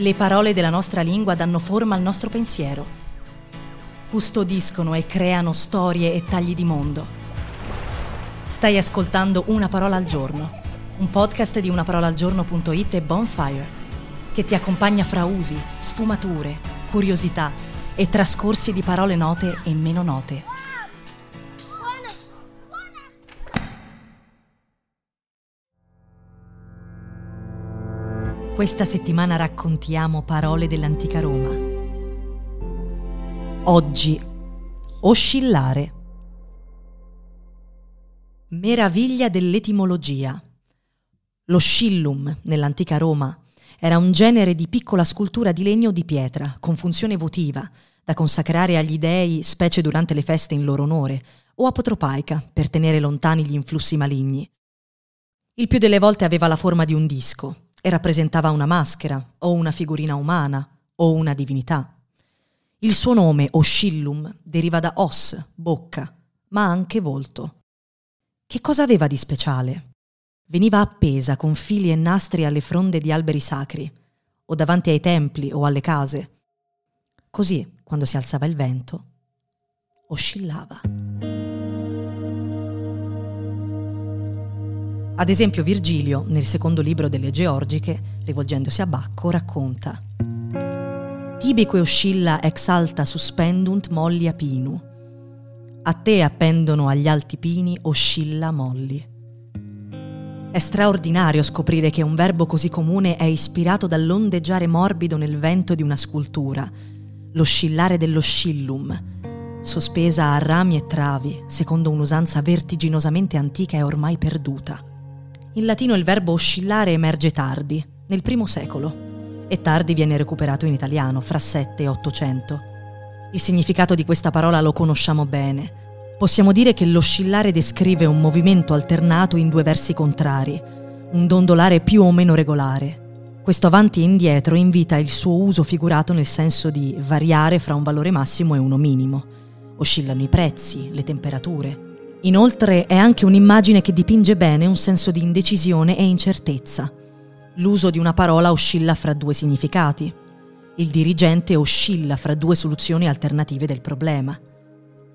Le parole della nostra lingua danno forma al nostro pensiero. Custodiscono e creano storie e tagli di mondo. Stai ascoltando Una parola al giorno, un podcast di unaparolaalgiorno.it e Bonfire, che ti accompagna fra usi, sfumature, curiosità e trascorsi di parole note e meno note. Questa settimana raccontiamo parole dell'antica Roma. Oggi, oscillare. Meraviglia dell'etimologia. Lo scillum, nell'antica Roma, era un genere di piccola scultura di legno o di pietra, con funzione votiva, da consacrare agli dei, specie durante le feste in loro onore, o apotropaica, per tenere lontani gli influssi maligni. Il più delle volte aveva la forma di un disco, e rappresentava una maschera o una figurina umana o una divinità. Il suo nome, Oscillum, deriva da os, bocca, ma anche volto. Che cosa aveva di speciale? Veniva appesa con fili e nastri alle fronde di alberi sacri, o davanti ai templi o alle case. Così, quando si alzava il vento, oscillava. Ad esempio Virgilio, nel secondo libro delle Georgiche, rivolgendosi a Bacco, racconta Tibique oscilla ex alta suspendunt molli pinu. A te appendono agli alti pini oscilla molli. È straordinario scoprire che un verbo così comune è ispirato dall'ondeggiare morbido nel vento di una scultura, l'oscillare dell'oscillum, sospesa a rami e travi, secondo un'usanza vertiginosamente antica e ormai perduta. In latino il verbo oscillare emerge tardi, nel primo secolo, e tardi viene recuperato in italiano, fra 7 e 800. Il significato di questa parola lo conosciamo bene. Possiamo dire che l'oscillare descrive un movimento alternato in due versi contrari, un dondolare più o meno regolare. Questo avanti e indietro invita il suo uso figurato nel senso di variare fra un valore massimo e uno minimo. Oscillano i prezzi, le temperature, Inoltre è anche un'immagine che dipinge bene un senso di indecisione e incertezza. L'uso di una parola oscilla fra due significati. Il dirigente oscilla fra due soluzioni alternative del problema.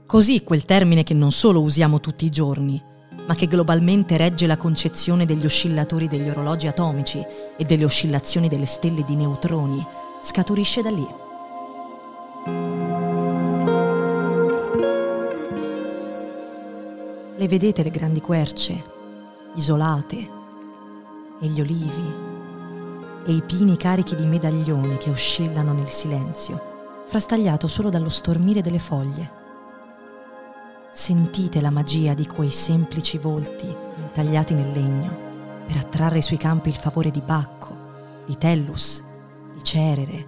Così quel termine che non solo usiamo tutti i giorni, ma che globalmente regge la concezione degli oscillatori degli orologi atomici e delle oscillazioni delle stelle di neutroni, scaturisce da lì. Le vedete le grandi querce, isolate, e gli olivi, e i pini carichi di medaglioni che oscillano nel silenzio, frastagliato solo dallo stormire delle foglie. Sentite la magia di quei semplici volti intagliati nel legno per attrarre sui campi il favore di Bacco, di Tellus, di Cerere.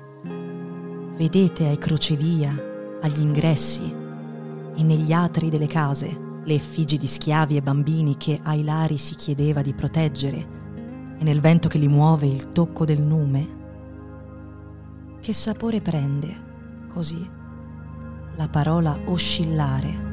Vedete ai crocevia, agli ingressi e negli atri delle case le effigi di schiavi e bambini che ai lari si chiedeva di proteggere, e nel vento che li muove il tocco del nume. Che sapore prende, così, la parola oscillare